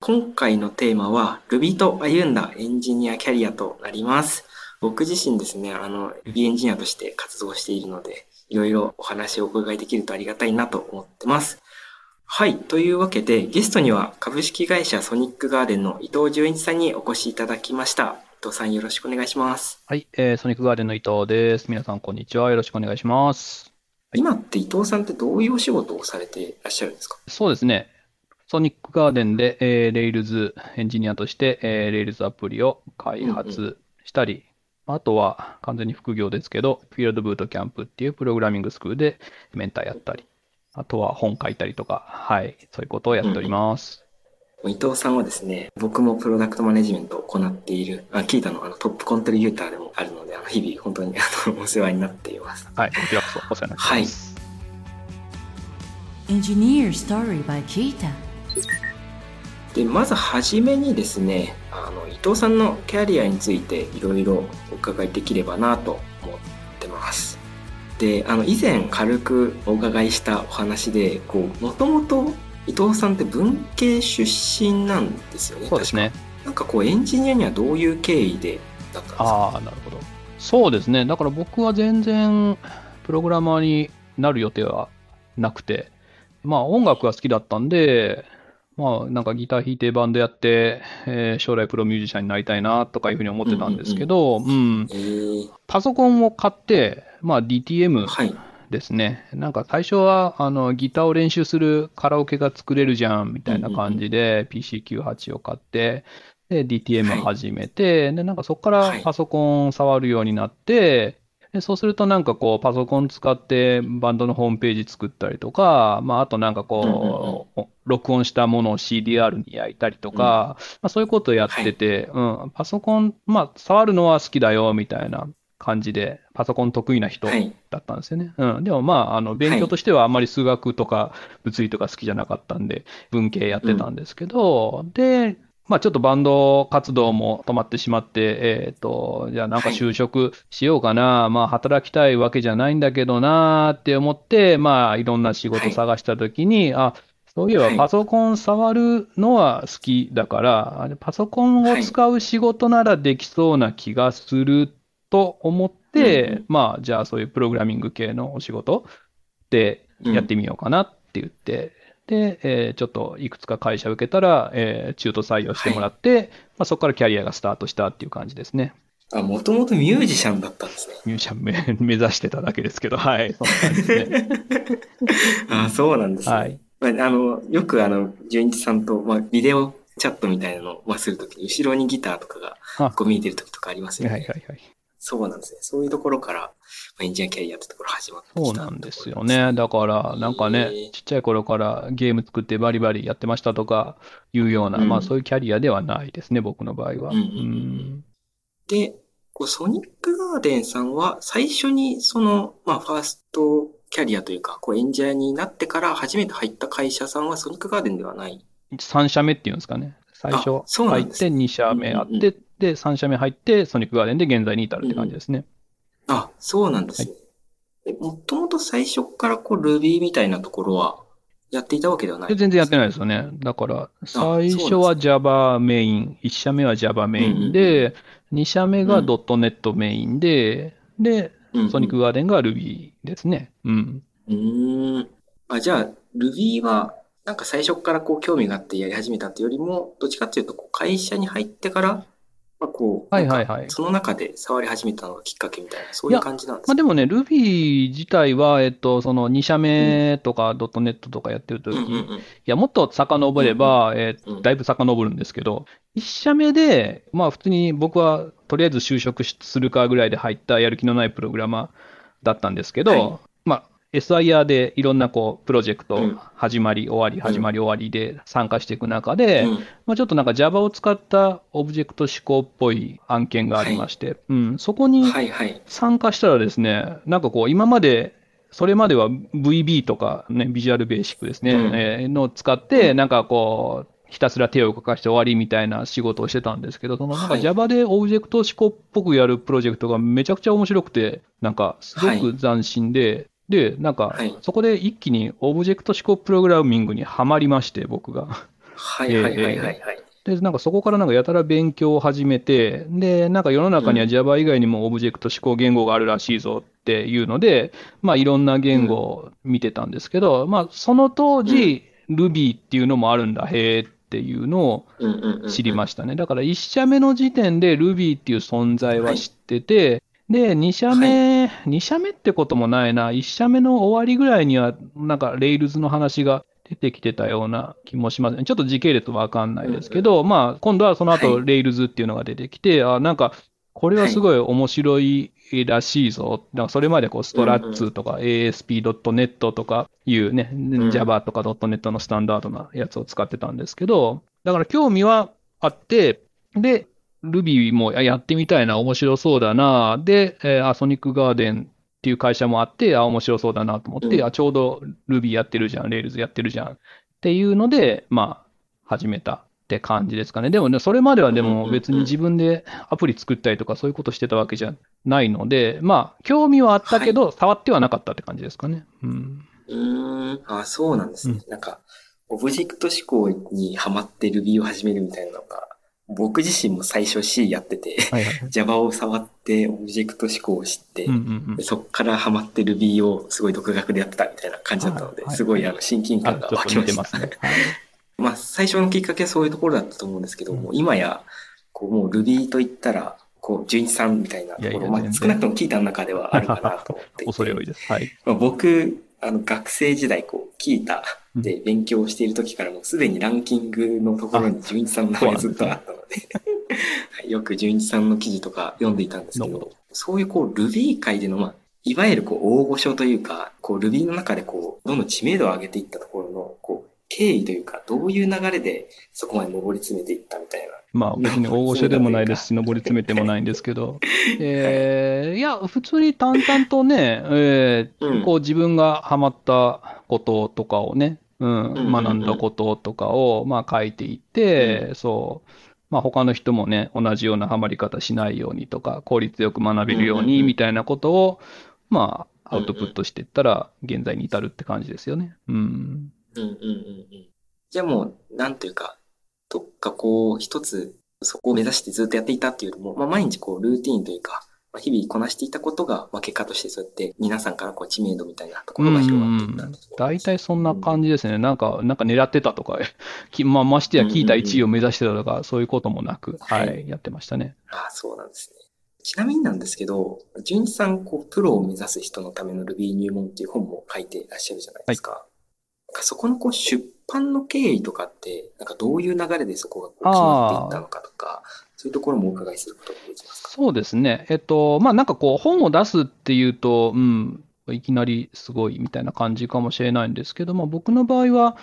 今回のテーマは Ruby と歩んだエンジニアキャリアとなります。僕自身ですね、あの Ruby エンジニアとして活動しているので、いろいろお話をお伺いできるとありがたいなと思ってます。はい。というわけで、ゲストには株式会社ソニックガーデンの伊藤純一さんにお越しいただきました。伊藤さんよろしくお願いします。はい。えー、ソニックガーデンの伊藤です。皆さんこんにちは。よろしくお願いします。今って伊藤さんってどういうお仕事をされていらっしゃるんですか？そうですね。ソニックガーデンで、えー、レイルズエンジニアとして、えー、レイルズアプリを開発したり、うんうん、あとは完全に副業ですけど、フィールドブートキャンプっていうプログラミングスクールでメンターやったり、あとは本書いたりとか、はい、そういうことをやっております。うん、伊藤さんはですね、僕もプロダクトマネジメントを行っている、あ聞いたのあのトップコントリビューターでもあるので、あの日々本当にあのお世話になっています。はい、こちらこそお世話になっています。はい。Engineer Story by Kita でまずはじめにですねあの伊藤さんのキャリアについていろいろお伺いできればなと思ってます。であの以前軽くお伺いしたお話でこうもともと伊藤さんって文系出身なんですよねそうですね。なんかこうエンジニアにはどういう経緯でだったんですか？ああなるほど。そうですね。だから僕は全然プログラマーになる予定はなくてまあ音楽が好きだったんでまあ、なんかギター弾いてバンドやって、えー、将来プロミュージシャンになりたいなとかいうふうに思ってたんですけど、うん、うんパソコンを買って、まあ DTM ですね。はい、なんか最初はあのギターを練習するカラオケが作れるじゃんみたいな感じで PC98 を買って、で DTM 始めて、はい、でなんかそこからパソコン触るようになって、でそうするとなんかこうパソコン使ってバンドのホームページ作ったりとか、まああとなんかこう、録音したものを CDR に焼いたりとか、まあそういうことをやってて、うん、パソコン、まあ触るのは好きだよみたいな感じで、パソコン得意な人だったんですよね。うん。でもまあ、あの、勉強としてはあんまり数学とか物理とか好きじゃなかったんで、文系やってたんですけど、で、まあちょっとバンド活動も止まってしまって、えっ、ー、と、じゃあなんか就職しようかな、はい、まあ働きたいわけじゃないんだけどなって思って、まあいろんな仕事探したときに、はい、あ、そういえばパソコン触るのは好きだから、はい、パソコンを使う仕事ならできそうな気がすると思って、うん、まあじゃあそういうプログラミング系のお仕事でやってみようかなって言って、で、えー、ちょっといくつか会社受けたら、えー、中途採用してもらって、はい、まあ、そこからキャリアがスタートしたっていう感じですね。あ、もともとミュージシャンだったんですね。ミュージシャン目 目指してただけですけど、はい、そんな感じですね。あ、そうなんですね。はい。まあ、あの、よくあの、純一さんと、まあ、ビデオチャットみたいなのを、まあ、するときに、後ろにギターとかが、こう見えてるときとかありますよね。はいはいはい。そうなんですね。そういうところから、エンジニアキャリアってところ始まってそうなんですよね。だから、なんかね、ちっちゃい頃からゲーム作ってバリバリやってましたとかいうような、うん、まあそういうキャリアではないですね、僕の場合は。うんうん、で、こうソニックガーデンさんは最初にその、まあファーストキャリアというか、こうエンジニアになってから初めて入った会社さんはソニックガーデンではない ?3 社目っていうんですかね。最初入って2社目あって、で、3社目入ってソニックガーデンで現在に至るって感じですね。あ、そうなんですね。はい、もともと最初からこう Ruby みたいなところはやっていたわけではない全然やってないですよね。だから、最初は Java メイン、1社目は Java メインで、2社目が .NET メインで、で、ソニックガーデンが Ruby ですね。うん。うん。あ、じゃあ、Ruby は、なんか最初からこう興味があってやり始めたっていうよりも、どっちかっていうと、会社に入ってからまあ、こう、はいはいはい。その中で触り始めたのがきっかけみたいな、そういう感じなんですか？まあでもね、Ruby 自体は、えっと、その2社目とか .NET とかやってるとき、うんうんうん、いや、もっと遡れば、うんうん、えー、だいぶ遡るんですけど、1社目で、まあ普通に僕はとりあえず就職するかぐらいで入ったやる気のないプログラマーだったんですけど、SIR でいろんなこうプロジェクト始まり終わり始まり終わりで参加していく中で、うん、まあ、ちょっとなんか Java を使ったオブジェクト指向っぽい案件がありまして、はい、うん、そこに参加したらですね、なんかこう今までそれまでは VB とかね、 Visual Basic ですね、うん、えー、のを使って、なんかこう、ひたすら手を動かして終わりみたいな仕事をしてたんですけど、そのなんか Java でオブジェクト指向っぽくやるプロジェクトがめちゃくちゃ面白くて、なんかすごく斬新で、で、なんか、そこで一気にオブジェクト指向プログラミングにはまりまして、僕が。はいはいはいはい、はい。で、なんかそこからなんかやたら勉強を始めて、で、なんか世の中には Java 以外にもオブジェクト指向言語があるらしいぞっていうので、まあいろんな言語を見てたんですけど、うん、まあその当時、Ruby っていうのもあるんだ、へえっていうのを知りましたね。だから1社目の時点で Ruby っていう存在は知ってて、はいで、2社目、はい、2社目ってこともないな、1社目の終わりぐらいには、なんか、レイルズの話が出てきてたような気もしますね。ちょっと時系列わかんないですけど、うん、まあ、今度はその後、レイルズっていうのが出てきて、はい、あ、なんか、これはすごい面白いらしいぞ。だからそれまでこう、ストラッツとか ASP.NET とかいうね、うん、Java とか .NET のスタンダードなやつを使ってたんですけど、だから興味はあって、で、Ruby もやってみたいな、面白そうだな、で、えソニックガーデンっていう会社もあって、あ、面白そうだなと思って、うん、あ、ちょうど Ruby やってるじゃん、Rails やってるじゃんっていうので、まあ、始めたって感じですかね。でもね、それまではでも別に自分でアプリ作ったりとかそういうことしてたわけじゃないので、まあ、興味はあったけど、はい、触ってはなかったって感じですかね。うん。うん、あ、そうなんですね。うん、なんか、オブジェクト思考にハマって Ruby を始めるみたいなのが、僕自身も最初 C やってて、はいはい、Java を触ってオブジェクト思考を知って、うんうんうん、そこからハマって Ruby をすごい独学でやってたみたいな感じだったので、はいはい、すごいあの親近感が湧きました。ね。はい、まあ最初のきっかけはそういうところだったと思うんですけども、うん、今やこうもう Ruby と言ったら、こう、純一さんみたいなところ、いやいやまあ、少なくとも聞いたの中ではあるかなと思って。恐れ多いです。はい。まあ、僕、あの、学生時代、こう、聞いたで勉強している時からもすでにランキングのところに純一さんの名前ずっとあったので よく純一さんの記事とか読んでいたんですけど、そういうこう Ruby 界での、まあ、いわゆるこう大御所というか、こう Ruby の中でこう、ど。んどん知名度を上げていったところの、こう、経緯というか、どういう流れでそこまで上り詰めていったみたいな。まあ別に大御所でもないですし、上り詰めてもないんですけど、えー、い。や、普通に淡々とね、えー、こう自分がハマったこととかをね、うん、学んだこととかを、まあ書いていって、うん、そう、まあ他の人もね、同じようなハマり方しないようにとか、効率よく学べるようにみたいなことを、まあアウトプットしていったら、現在に至るって感じですよね。うん。うんうんうんうん。じゃあもう、なんというか、どっかこう、一つ、そこを目指してずっとやっていたっていうよりも、まあ毎日こう、ルーティーンというか、日々こなしていたことが、まあ、結果としてそうやって皆さんからこう知名度みたいなところが広がっていったんです大体そんな感じですね。なんか、なんか狙ってたとか、まあ、ましてや聞いた1位を目指してたとか、そういうこともなく、はい、はい、やってましたね。ああ、そうなんですね。ちなみになんですけど、純一さん、こう、プロを目指す人のための Ruby 入門っていう本も書いていらっしゃるじゃないですか。はい、そこのこう出版の経緯とかって、なんかどういう流れでそこがこう決まっていったのかとか、そういうところもお伺いすることができますか？そうですね。えっと、まあなんかこう本を出すっていうと、うん、いきなりすごいみたいな感じかもしれないんですけども、僕の場合は、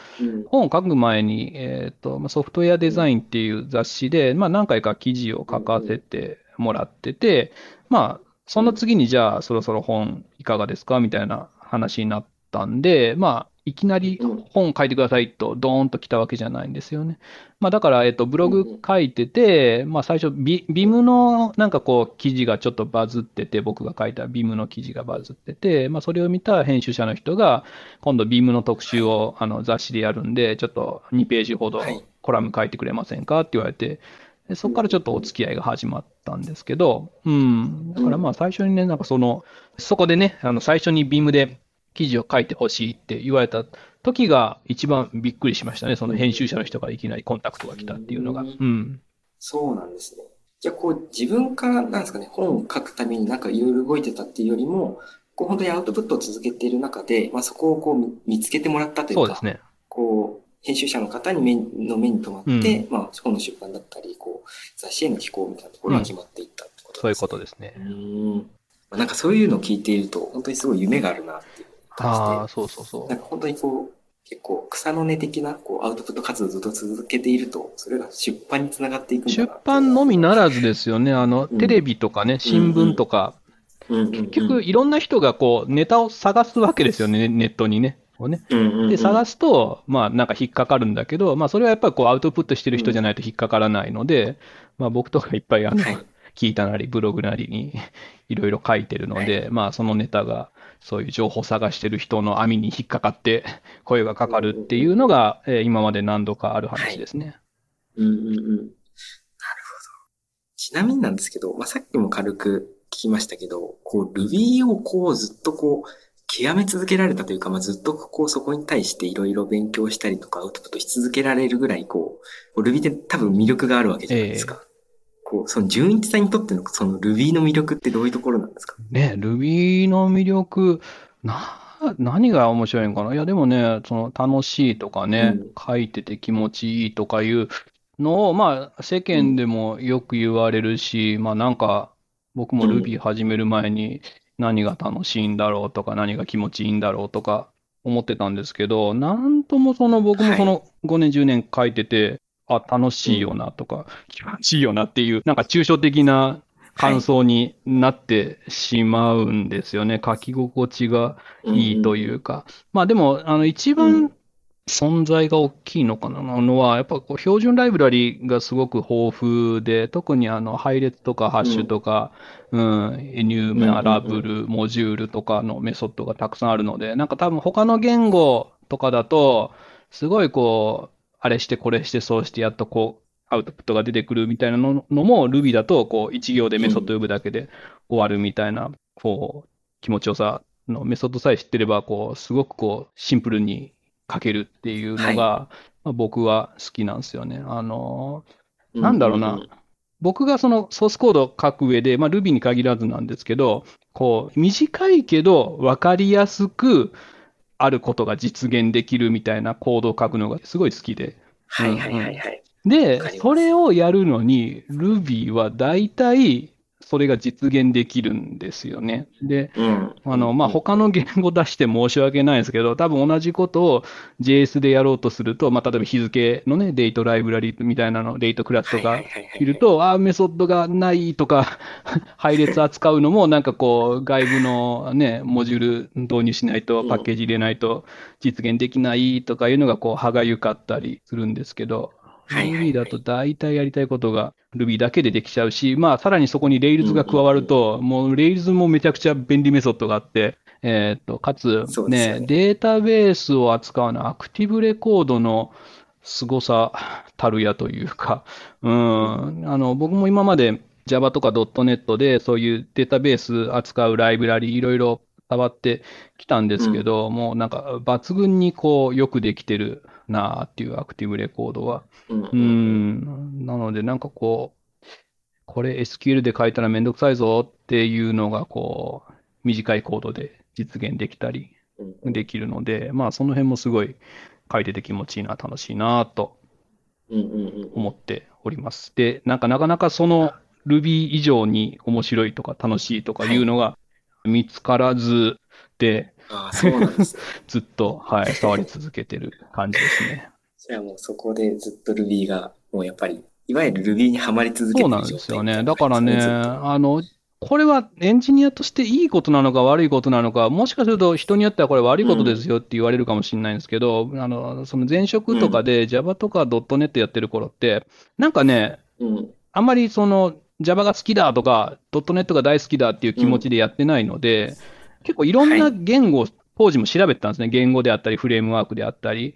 本を書く前に、えっと、ソフトウェアデザインっていう雑誌で、まあ何回か記事を書かせてもらってて、まあ、その次にじゃあそろそろ本いかがですか？みたいな話になったんで、まあ、いきなり本書いてくださいと、ドーンと来たわけじゃないんですよね。まあ、だから、えっと、ブログ書いてて、まあ、最初ビ、ビムのなんかこう、記事がちょっとバズってて、僕が書いたビムの記事がバズってて、まあ、それを見た編集者の人が、今度ビムの特集をあの雑誌でやるんで、ちょっと2ページほどコラム書いてくれませんかって言われて、でそこからちょっとお付き合いが始まったんですけど、うん。だからまあ最初にね、なんかその、そこでね、あの最初にビームで記事を書いてほしいって言われた時が一番びっくりしましたね。その編集者の人がいきなりコンタクトが来たっていうのが。うん。そうなんですね。じゃあこう自分からなんですかね、本を書くためになんかいろいろ動いてたっていうよりも、こう本当にアウトプットを続けている中で、まあそこをこう見つけてもらったというか、そうですね。こう、編集者の方に目の目に留まって、うん、まあ本の出版だったり、こう、雑誌への寄稿みたいなところが決まっていったってことですね、うん、そういうことですね。うん。なんかそういうのを聞いていると、本当にすごい夢があるなっていうああ、そうそうそう。なんか本当にこう、結構草の根的なこうアウトプット活動をずっと続けていると、それが出版につながっていく出版のみならずですよね。あの、うん、テレビとかね、新聞とか、うんうん、結局いろんな人がこう、ネタを探すわけですよね、ネットにね。ね。で、探すと、まあなんか引っかかるんだけど、まあそれはやっぱりこうアウトプットしてる人じゃないと引っかからないので、まあ僕とかいっぱいあの、はい。聞いたなり、ブログなりに いろいろ書いてるので、はい、まあそのネタがそういう情報を探してる人の網に引っかかって声がかかるっていうのが、えー、今まで何度かある話ですね。はい、うんうんうん。なるほど。ちなみになんですけど、まあ、さっきも軽く聞きましたけど、こう Ruby をこうずっとこう極め続けられたというか、まあ、ずっとこうそこに対していろいろ勉強したりとかアウトプットし続けられるぐらいこう、Ruby って多分魅力があるわけじゃないですか。えーこう、その純一さんにとってのその Ruby の魅力ってどういうところなんですか？ね、Ruby の魅力、な、何が面白いのかな？いや、でもね、その楽しいとかね、うん、書いてて気持ちいいとかいうのを、まあ、世間でもよく言われるし、うん、まあなんか、僕も Ruby 始める前に何が楽しいんだろうとか、何が気持ちいいんだろうとか思ってたんですけど、なんともその僕もその5年10年書いてて、あ、楽しいよなとか、気持ちいいよなっていう、なんか抽象的な感想になってしまうんですよね。はい、書き心地がいいというか。うん、まあでも、あの、一番存在が大きいのかなのは、やっぱこう標準ライブラリがすごく豊富で、特にあの配列とかハッシュとか、うん、うん、エニューメラブル、モジュールとかのメソッドがたくさんあるので、なんか多分他の言語とかだと、すごいこう、あれしてこれしてそうしてやっとこう、アウトプットが出てくるみたいなのも Ruby だと、こう、一行でメソッド呼ぶだけで終わるみたいな、こう、気持ちよさのメソッドさえ知ってれば、こう、すごくこう、シンプルに書けるっていうのが、はい、まあ、僕は好きなんですよね。あの、なんだろうな。僕がそのソースコード書く上で、まあ Ruby に限らずなんですけど、こう、短いけど分かりやすく、あることが実現できるみたいなコードを書くのがすごい好きで。はいはいはいはい。で、それをやるのに、Ruby は大体それが実現できるんですよね。で、うん、あの、まあ、他の言語出して申し訳ないんですけど、多分同じことを JS でやろうとすると、まあ、例えば日付のね、デートライブラリみたいなの、デートクラスとかいると、ああ、メソッドがないとか、配列扱うのも、なんかこう、外部のね、モジュール導入しないと、パッケージ入れないと実現できないとかいうのが、こう、歯がゆかったりするんですけど、Ruby だと大体やりたいことが Ruby だけでできちゃうし、まあ、さらにそこに Rails が加わると、もう Rails もめちゃくちゃ便利メソッドがあって、えっ、と、かつ、ね、ね、データベースを扱うのはアクティブレコードの凄さたるやというか、うん、あの、僕も今まで Java とか .NET でそういうデータベース扱うライブラリいろいろ触ってきたんですけど、うん、もうなんか抜群にこうよくできてるなっていうアクティブレコードは。うん。うんなので、なんかこう、これ SQL で書いたらめんどくさいぞっていうのが、こう、短いコードで実現できたりできるので、まあその辺もすごい書いてて気持ちいいな、楽しいなと思っております。で、なんかなかなかその Ruby 以上に面白いとか楽しいとかいうのが見つからずで、ああ、そうなんです、ね、ずっと、はい、触り続けてる感じですね。じゃあもうそこでずっと Ruby が、もうやっぱり、いわゆる Ruby にはまり続けてるそうなんですよね。だからね、あの、これはエンジニアとしていいことなのか悪いことなのか、もしかすると人によってはこれ悪いことですよって言われるかもしれないんですけど、うん、あの、その前職とかで Java とか .NET やってる頃って、なんかね、うん、あんまりその Java が好きだとか .NET が大好きだっていう気持ちでやってないので、うん結構いろんな言語、はい、当時も調べてたんですね。言語であったり、フレームワークであったり。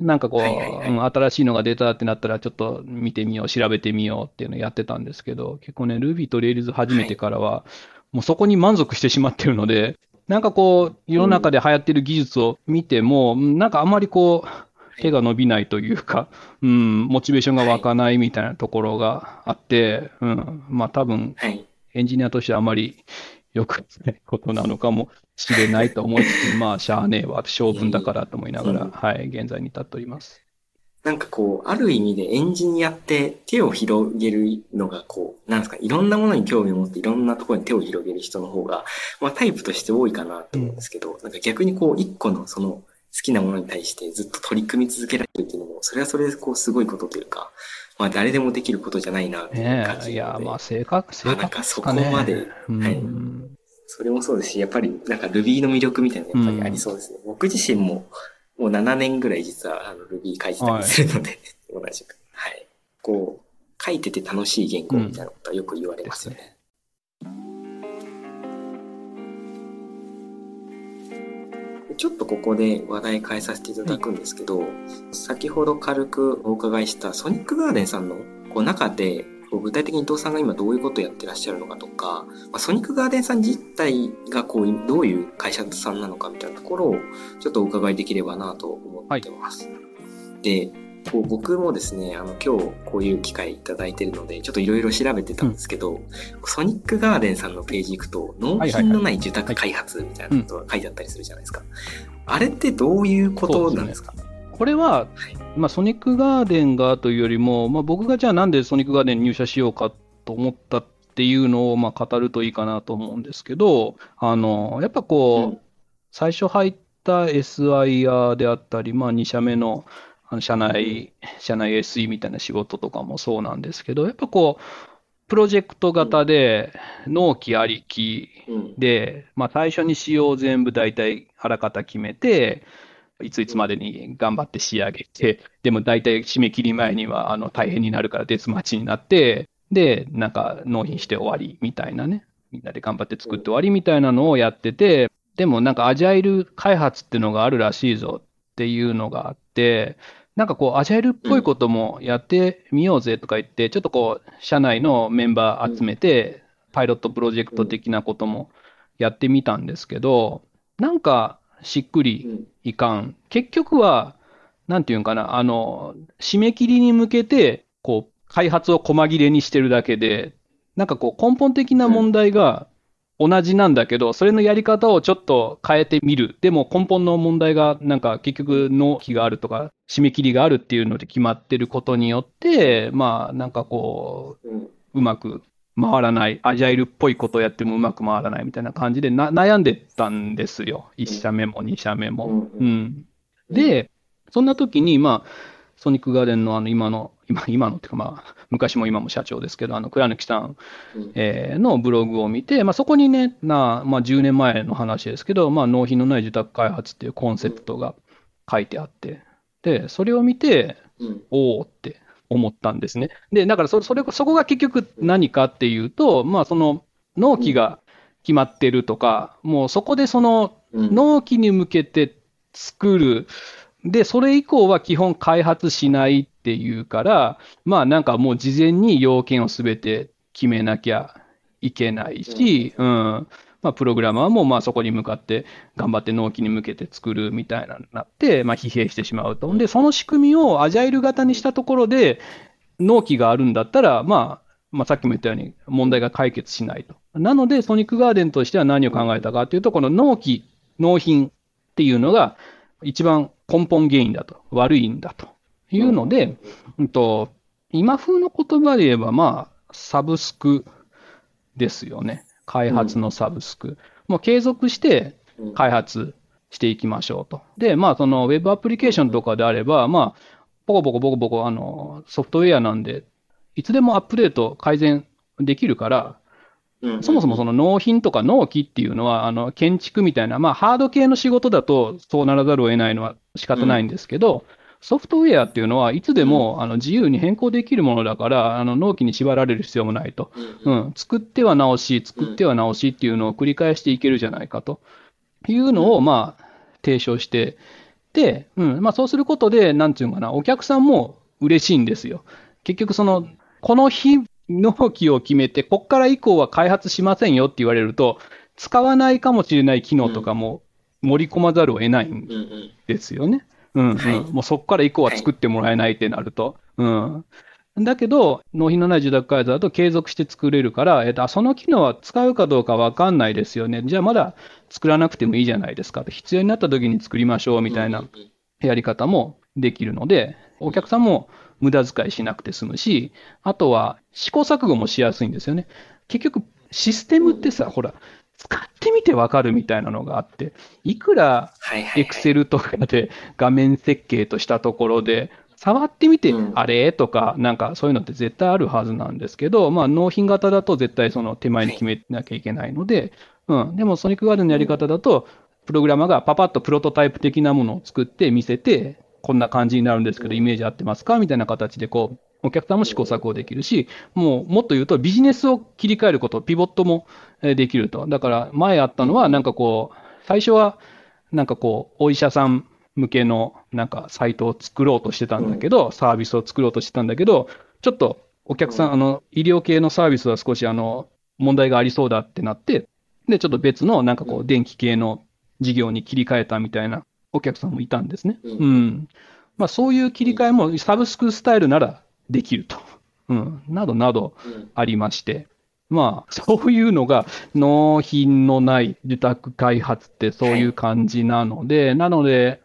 なんかこう、新しいのが出たってなったら、ちょっと見てみよう、調べてみようっていうのをやってたんですけど、結構ね、Ruby と Rails 始めてからは、はい、もうそこに満足してしまってるので、なんかこう、世の中で流行ってる技術を見ても、うん、なんかあんまりこう、手が伸びないというか、うん、モチベーションが湧かないみたいなところがあって、うん、まあ多分、エンジニアとしてはあまりよくないことなのかもしれないと思いつつ、まあ、しゃあねえわ、性分だからと思いながら、はい、現在に至っております。なんかこう、ある意味でエンジニアって手を広げるのがこう、なんですか、いろんなものに興味を持っていろんなところに手を広げる人の方が、まあタイプとして多いかなと思うんですけど、うん、なんか逆にこう、一個のその好きなものに対してずっと取り組み続けられるっていうのも、それはそれでこう、すごいことというか、まあ誰でもできることじゃないなっていう感じね、いや、まあ性格、性格、なんかそこまで、はい。それもそうですし、やっぱりなんか Ruby の魅力みたいなのやっぱりありそうですね。うん、僕自身ももう7年ぐらい実はあの Ruby 書いてたりするので、はい、同じく。はい。こう、書いてて楽しい言語みたいなことはよく言われますよね。ちょっとここで話題変えさせていただくんですけど、先ほど軽くお伺いしたソニックガーデンさんのこう中で具体的に伊藤さんが今どういうことをやってらっしゃるのかとか、まあ、ソニックガーデンさん自体がこうどういう会社さんなのかみたいなところをちょっとお伺いできればなと思ってます。はい、でこう僕もですねあの今日こういう機会いただいてるのでちょっといろいろ調べてたんですけど、うん、ソニックガーデンさんのページ行くと納品のない受託開発みたいなことが書いてあったりするじゃないですか。あれってどういうことなんですか？これは、まあ、ソニックガーデンがというよりも、まあ、僕がじゃあなんでソニックガーデンに入社しようかと思ったっていうのをまあ語るといいかなと思うんですけど、あのやっぱこう、うん、最初入った SIR であったり、まあ、2社目の社内、社内 SE みたいな仕事とかもそうなんですけど、やっぱこう、プロジェクト型で、納期ありきで、まあ最初に仕様全部大体あらかた決めて、いついつまでに頑張って仕上げて、でも大体締め切り前にはあの大変になるからデスマッチになって、で、なんか納品して終わりみたいなね。みんなで頑張って作って終わりみたいなのをやってて、でもなんかアジャイル開発っていうのがあるらしいぞっていうのがあって、なんかこうアジャイルっぽいこともやってみようぜとか言って、ちょっとこう社内のメンバー集めて、パイロットプロジェクト的なこともやってみたんですけど、なんかしっくりいかん。結局は、なんていうんかな、あの、締め切りに向けて、こう、開発を細切れにしてるだけで、なんかこう、根本的な問題が同じなんだけど、それのやり方をちょっと変えてみる。でも根本の問題が、なんか結局納期があるとか、締め切りがあるっていうので決まってることによって、まあ、なんかこう、うまく回らない、アジャイルっぽいことをやってもうまく回らないみたいな感じでな悩んでたんですよ。1社目も2社目も。うん。で、そんな時に、まあ、ソニックガーデンのあの今の、今今のっていうか、まあ、昔も今も社長ですけど、あの倉貫さん、えー、のブログを見て、まあ、そこにね、なまあ、10年前の話ですけど、まあ、納品のない受託開発っていうコンセプトが書いてあって、で、それを見て、おおって思ったんですね。で、だからそそれそこが結局何かっていうと、まあ、その納期が決まってるとか、もうそこでその納期に向けて作る、で、それ以降は基本開発しないっていうから、まあなんかもう事前に要件をすべて決めなきゃいけないし、うん。まあ、プログラマーもまあそこに向かって頑張って納期に向けて作るみたいなになって、まあ、疲弊してしまうと。で、その仕組みをアジャイル型にしたところで、納期があるんだったら、まあ、まあ、さっきも言ったように問題が解決しないと。なので、ソニックガーデンとしては何を考えたかというと、この納期、納品っていうのが一番根本原因だと。悪いんだというので、うんと、今風の言葉で言えば、まあ、サブスクですよね。開発のサブスク。もう継続して開発していきましょうと。で、まあ、そのウェブアプリケーションとかであれば、まあ、ポコポコポコポコ、あの、ソフトウェアなんで、いつでもアップデート改善できるから、そもそもその納品とか納期っていうのは、あの、建築みたいな、まあ、ハード系の仕事だとそうならざるを得ないのは仕方ないんですけど、ソフトウェアっていうのはいつでもあの自由に変更できるものだから、あの納期に縛られる必要もないと、うん、作っては直し、作っては直しっていうのを繰り返していけるじゃないかと。いうのを、まあ、提唱して、で、うん。まあ、そうすることで、なんていうのかな、お客さんも嬉しいんですよ。結局、その、この日、納期を決めて、ここから以降は開発しませんよって言われると、使わないかもしれない機能とかも盛り込まざるを得ないんですよね。うん、うんはい、もうそこから以降は作ってもらえないってなると。はい、うん。だけど、納品のない受託開発だと継続して作れるから、えっと、その機能は使うかどうかわかんないですよね。じゃあまだ作らなくてもいいじゃないですか。必要になった時に作りましょうみたいなやり方もできるので、お客さんも無駄遣いしなくて済むし、あとは試行錯誤もしやすいんですよね。結局、システムってさ、ほら、使ってみてわかるみたいなのがあって、いくらエクセルとかで画面設計としたところで、触ってみて、あれ？とか、なんかそういうのって絶対あるはずなんですけど、まあ納品型だと絶対その手前に決めなきゃいけないので、うん。でもソニックガーデンのやり方だと、プログラマーがパパッとプロトタイプ的なものを作って見せて、こんな感じになるんですけど、イメージ合ってますか？みたいな形でこう、お客さんも試行錯誤できるし、もうもっと言うとビジネスを切り替えること、ピボットもできると。だから前あったのは、なんかこう、最初はなんかこう、お医者さん向けのなんかサイトを作ろうとしてたんだけど、サービスを作ろうとしてたんだけど、ちょっとお客さん、あの、医療系のサービスは少しあの、問題がありそうだってなって、で、ちょっと別のなんかこう、電気系の事業に切り替えたみたいなお客さんもいたんですね。うん。まあそういう切り替えもサブスクスタイルならできると。うん。などなどありまして。まあ、そういうのが納品のない受託開発ってそういう感じなので、なので、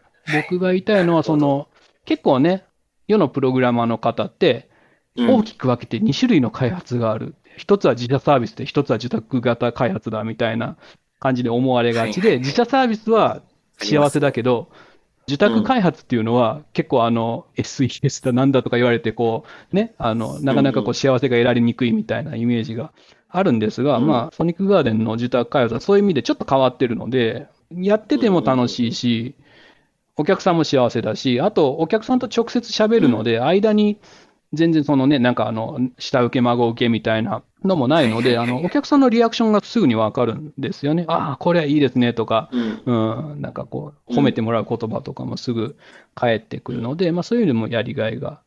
僕が言いたいのは、その、結構ね、世のプログラマーの方って、大きく分けて2種類の開発がある。一つは自社サービスで、一つは受託型開発だみたいな感じで思われがちで、自社サービスは幸せだけど、受託開発っていうのは、結構あの、SES だなんだとか言われて、こう、ね、あの、なかなかこう幸せが得られにくいみたいなイメージがあるんですが、まあ、ソニックガーデンの受託開発はそういう意味でちょっと変わってるので、やってても楽しいし、お客さんも幸せだし、あと、お客さんと直接喋るので、間に全然そのね、なんかあの、下請け孫請けみたいなのもないので、あの、お客さんのリアクションがすぐにわかるんですよね。ああ、これいいですねとか、うん、なんかこう、褒めてもらう言葉とかもすぐ返ってくるので、まあそういうのもやりがいが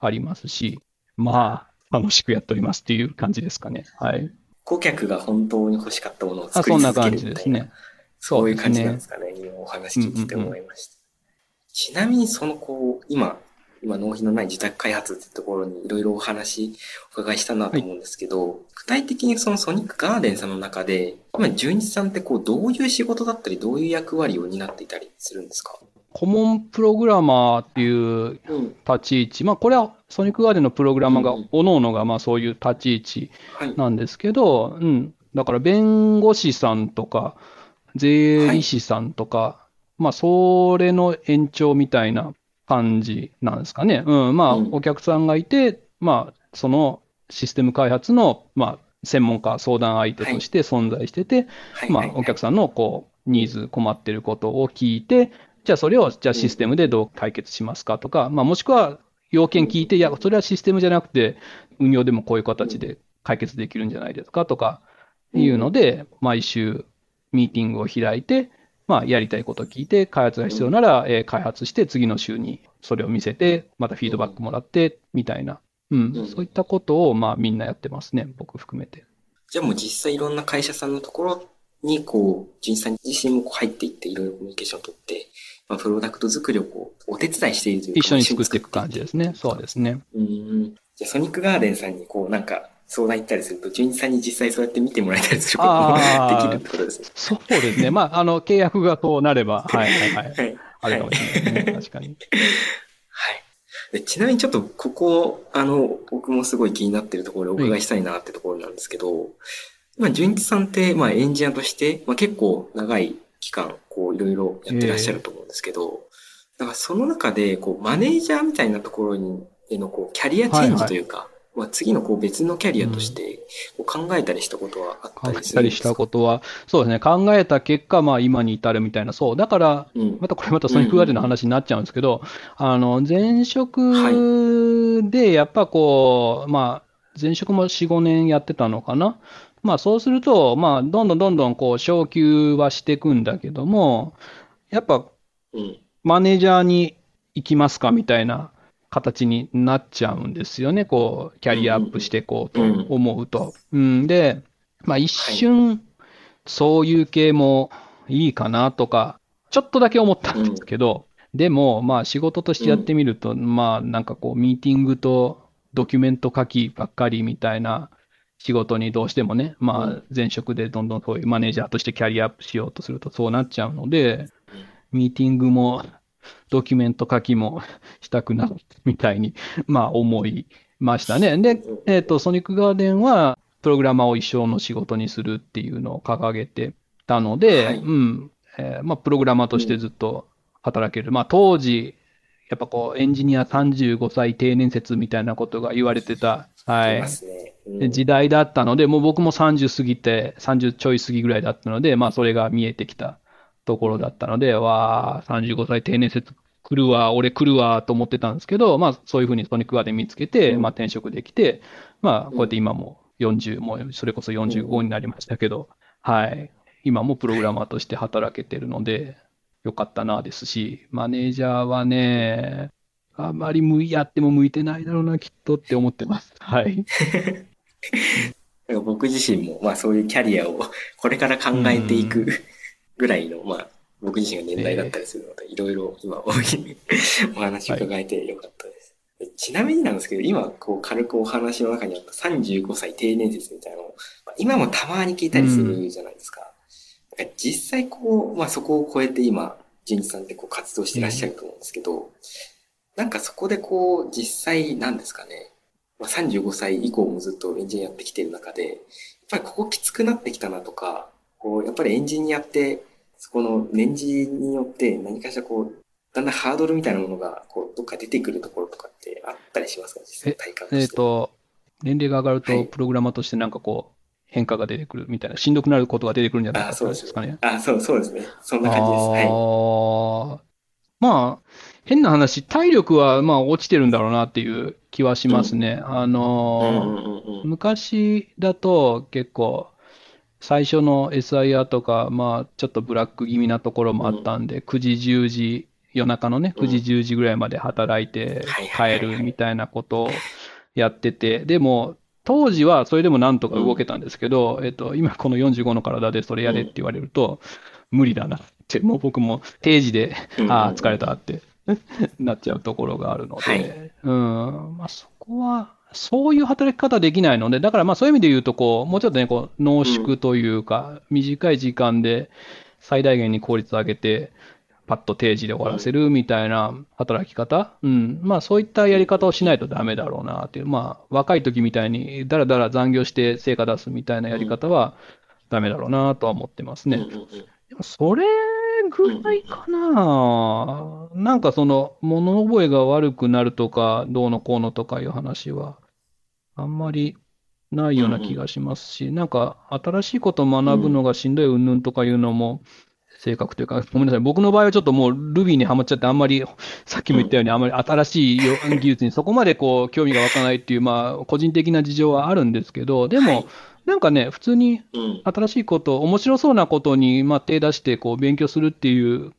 ありますし、まあ、楽しくやっておりますっていう感じですかね。はい。顧客が本当に欲しかったものを作り続けるみたいな。あそんな感じですね。そういう感じなんですかね。今お話聞いて思いました。ちなみにそのこう、今、今納品のない自宅開発ってところにいろいろお話お伺いしたなと思うんですけど、はい、具体的にそのソニックガーデンさんの中で、今、純一さんってこう、どういう仕事だったり、どういう役割を担っていたりするんですか？コモンプログラマーっていう立ち位置、うん、まあこれはソニックガーデンのプログラマーが、おのおのがまあそういう立ち位置なんですけど、はい、うん。だから弁護士さんとか、税理士さんとか、はい、まあそれの延長みたいな感じなんですかね。うん、まあ、お客さんがいて、まあ、そのシステム開発の、まあ、専門家、相談相手として存在してて、まあ、お客さんの、こう、ニーズ、困ってることを聞いて、じゃあそれを、じゃあシステムでどう解決しますかとか、まあ、もしくは、要件聞いて、いや、それはシステムじゃなくて、運用でもこういう形で解決できるんじゃないですかとか、いうので、毎週ミーティングを開いて、まあ、やりたいことを聞いて、開発が必要なら、えー、開発して、次の週にそれを見せて、またフィードバックもらって、みたいな、うん、うん、そういったことを、まあ、みんなやってますね、僕含めて。じゃあもう実際いろんな会社さんのところに、こう、純さん自身も入っていって、いろいろコミュニケーションを取って、まあ、プロダクト作りをこう、お手伝いしているという一緒に作っていく感じですね。そうですね。うん。じゃあ、ソニックガーデンさんに、こう、なんか、相談行ったりすると、純一さんに実際そうやって見てもらえたりすることもできるってことですね。そうですね。まあ、あの、契約がこうなれば、はいはいはい。はい、あるかもしれないですね。確かに。はいで。ちなみにちょっとここ、あの、僕もすごい気になってるところでお伺いしたいなってところなんですけど、はい、今、純一さんって、まあ、エンジニアとして、まあ、結構長い期間、こう、いろいろやってらっしゃると思うんですけど、だからその中で、こう、マネージャーみたいなところに、への、こう、キャリアチェンジというか、はいはいまあ、次のこう別のキャリアとしてこう考えたりしたことはあったりするんですか、考えたりしたことは、そうですね、考えた結果、まあ今に至るみたいな、そう、だから、またこれまたソニックガーデンの話になっちゃうんですけど、あの、前職でやっぱこう、まあ、前職も4、5年やってたのかな？まあそうすると、まあどんどんどんどんこう昇給はしていくんだけども、やっぱ、マネージャーに行きますか？みたいな形になっちゃうんですよね。こう、キャリアアップしていこうと思うと。うん、で、まあ一瞬、そういう系もいいかなとか、ちょっとだけ思ったんですけど、でも、まあ仕事としてやってみると、まあなんかこう、ミーティングとドキュメント書きばっかりみたいな仕事にどうしてもね、まあ前職でどんどんそういうマネージャーとしてキャリアアップしようとするとそうなっちゃうので、ミーティングもドキュメント書きもしたくなるみたいに、まあ思いましたね。で、えっ、ー、と、ソニックガーデンは、プログラマーを一生の仕事にするっていうのを掲げてたので、はい、うん、えー、まあ、プログラマーとしてずっと働ける。うん、まあ、当時、やっぱこう、エンジニア35歳定年説みたいなことが言われてた、はい、うん、時代だったので、もう僕も30過ぎて、30ちょい過ぎぐらいだったので、まあ、それが見えてきたところだったので、わあ、35歳定年説来来るわ、俺来るわと思ってたんですけど、まあそういうふうにソニックガーデン見つけて、まあ転職できて、まあこうやって今も40、もうそれこそ45になりましたけど、はい。今もプログラマーとして働けてるので、よかったなですし、マネージャーはね、あまり向やっても向いてないだろうな、きっとって思ってます。はい。僕自身も、まあそういうキャリアをこれから考えていくぐらいの、まあ僕自身が年代だったりするので、いろいろ今お話を伺えてよかったです。はい、ちなみになんですけど、今こう軽くお話の中にあった35歳定年説みたいなのを、今もたまに聞いたりするじゃないですか。うん、実際こう、まあそこを超えて今、人事さんってこう活動してらっしゃると思うんですけど、うんなんかそこでこう、実際なんですかね、まあ、35歳以降もずっとエンジニアやってきてる中で、やっぱりここきつくなってきたなとか、こう、やっぱりエンジニアって、そこの年次によって何かしらこう、だんだんハードルみたいなものが、こう、どっか出てくるところとかってあったりしますか？実際体感として。えっ、ー、と、年齢が上がると、プログラマーとしてなんかこう、変化が出てくるみたいな、しんどくなることが出てくるんじゃないですかね。あ、そうそうですね。そんな感じです。はい。まあ、変な話、体力はまあ落ちてるんだろうなっていう気はしますね。うん、あのー、昔だと結構、最初の SIR とか、まあ、ちょっとブラック気味なところもあったんで、うん、9時、10時、夜中のね、9時、10時ぐらいまで働いて帰るみたいなことをやってて、でも、当時はそれでもなんとか動けたんですけど、うん、えっと、今この45の体でそれやれって言われると、無理だなって、もう僕も定時で、ああ、疲れたって なっちゃうところがあるので、はい、うん、まあそこは、そういう働き方できないので、だからまあそういう意味で言うと、こう、もうちょっとね、こう、濃縮というか、うん、短い時間で最大限に効率を上げて、パッと定時で終わらせるみたいな働き方、うん、まあそういったやり方をしないとダメだろうなっていう、まあ若い時みたいにだらだら残業して成果出すみたいなやり方はダメだろうなとは思ってますね。でもそれぐらいかな。なんかその、物覚えが悪くなるとか、どうのこうのとかいう話は、あんまりないような気がしますし、なんか新しいことを学ぶのがしんどい云々とかいうのも、性格というか、ごめんなさい。僕の場合はちょっともう Ruby にはまっちゃって、あんまり、さっきも言ったように、あんまり新しい技術にそこまでこう、興味が湧かないっていう、まあ、個人的な事情はあるんですけど、でも、なんかね、普通に新しいこと、うん、面白そうなことに、まあ、手出してこう勉強するっていう、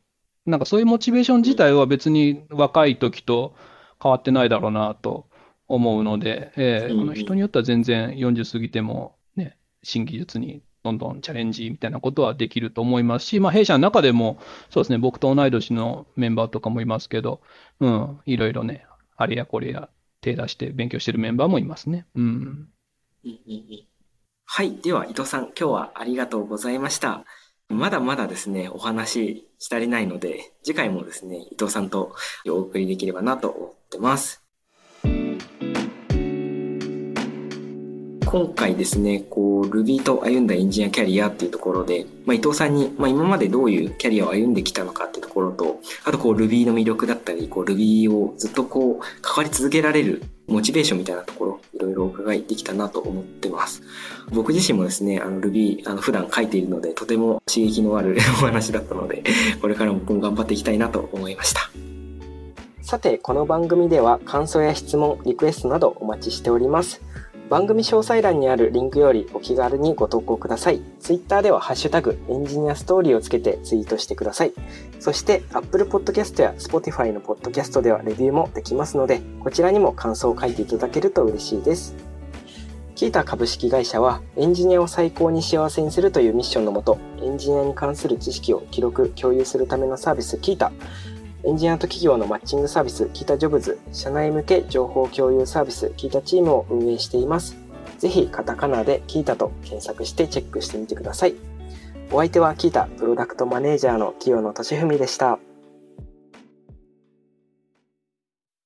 なんかそういうモチベーション自体は別に若い時と変わってないだろうなと思うので、えー、うん、人によっては全然40過ぎても、ね、新技術にどんどんチャレンジみたいなことはできると思いますし、まあ、弊社の中でも、そうですね、僕と同い年のメンバーとかもいますけど、うん、いろいろね、あれやこれや手出して勉強してるメンバーもいますね。うん。はい。では、伊藤さん、今日はありがとうございました。まだまだですね、お話し足りないので、次回もですね、伊藤さんとお送りできればなと思ってます。今回ですね、こう、Ruby と歩んだエンジニアキャリアっていうところで、まあ、伊藤さんに、まあ、今までどういうキャリアを歩んできたのかっていうところと、あとこう、Ruby の魅力だったり、こう、Ruby をずっとこう、関わり続けられるモチベーションみたいなところ、いろいろ伺いできたなと思ってます。僕自身もですね、あの Ruby、あの普段書いているので、とても刺激のある お話だったので、これからも今後頑張っていきたいなと思いました。さて、この番組では感想や質問、リクエストなどお待ちしております。番組詳細欄にあるリンクよりお気軽にご投稿ください。Twitter ではハッシュタグエンジニアストーリーをつけてツイートしてください。そして Apple Podcast や Spotify の Podcast ではレビューもできますので、こちらにも感想を書いていただけると嬉しいです。キータ株式会社はエンジニアを最高に幸せにするというミッションのもと、エンジニアに関する知識を記録、共有するためのサービスキータ、エンジニアと企業のマッチングサービス、キータジョブズ、社内向け情報共有サービス、キータチームを運営しています。ぜひカタカナでキータと検索してチェックしてみてください。お相手はキータプロダクトマネージャーの清野俊文でした。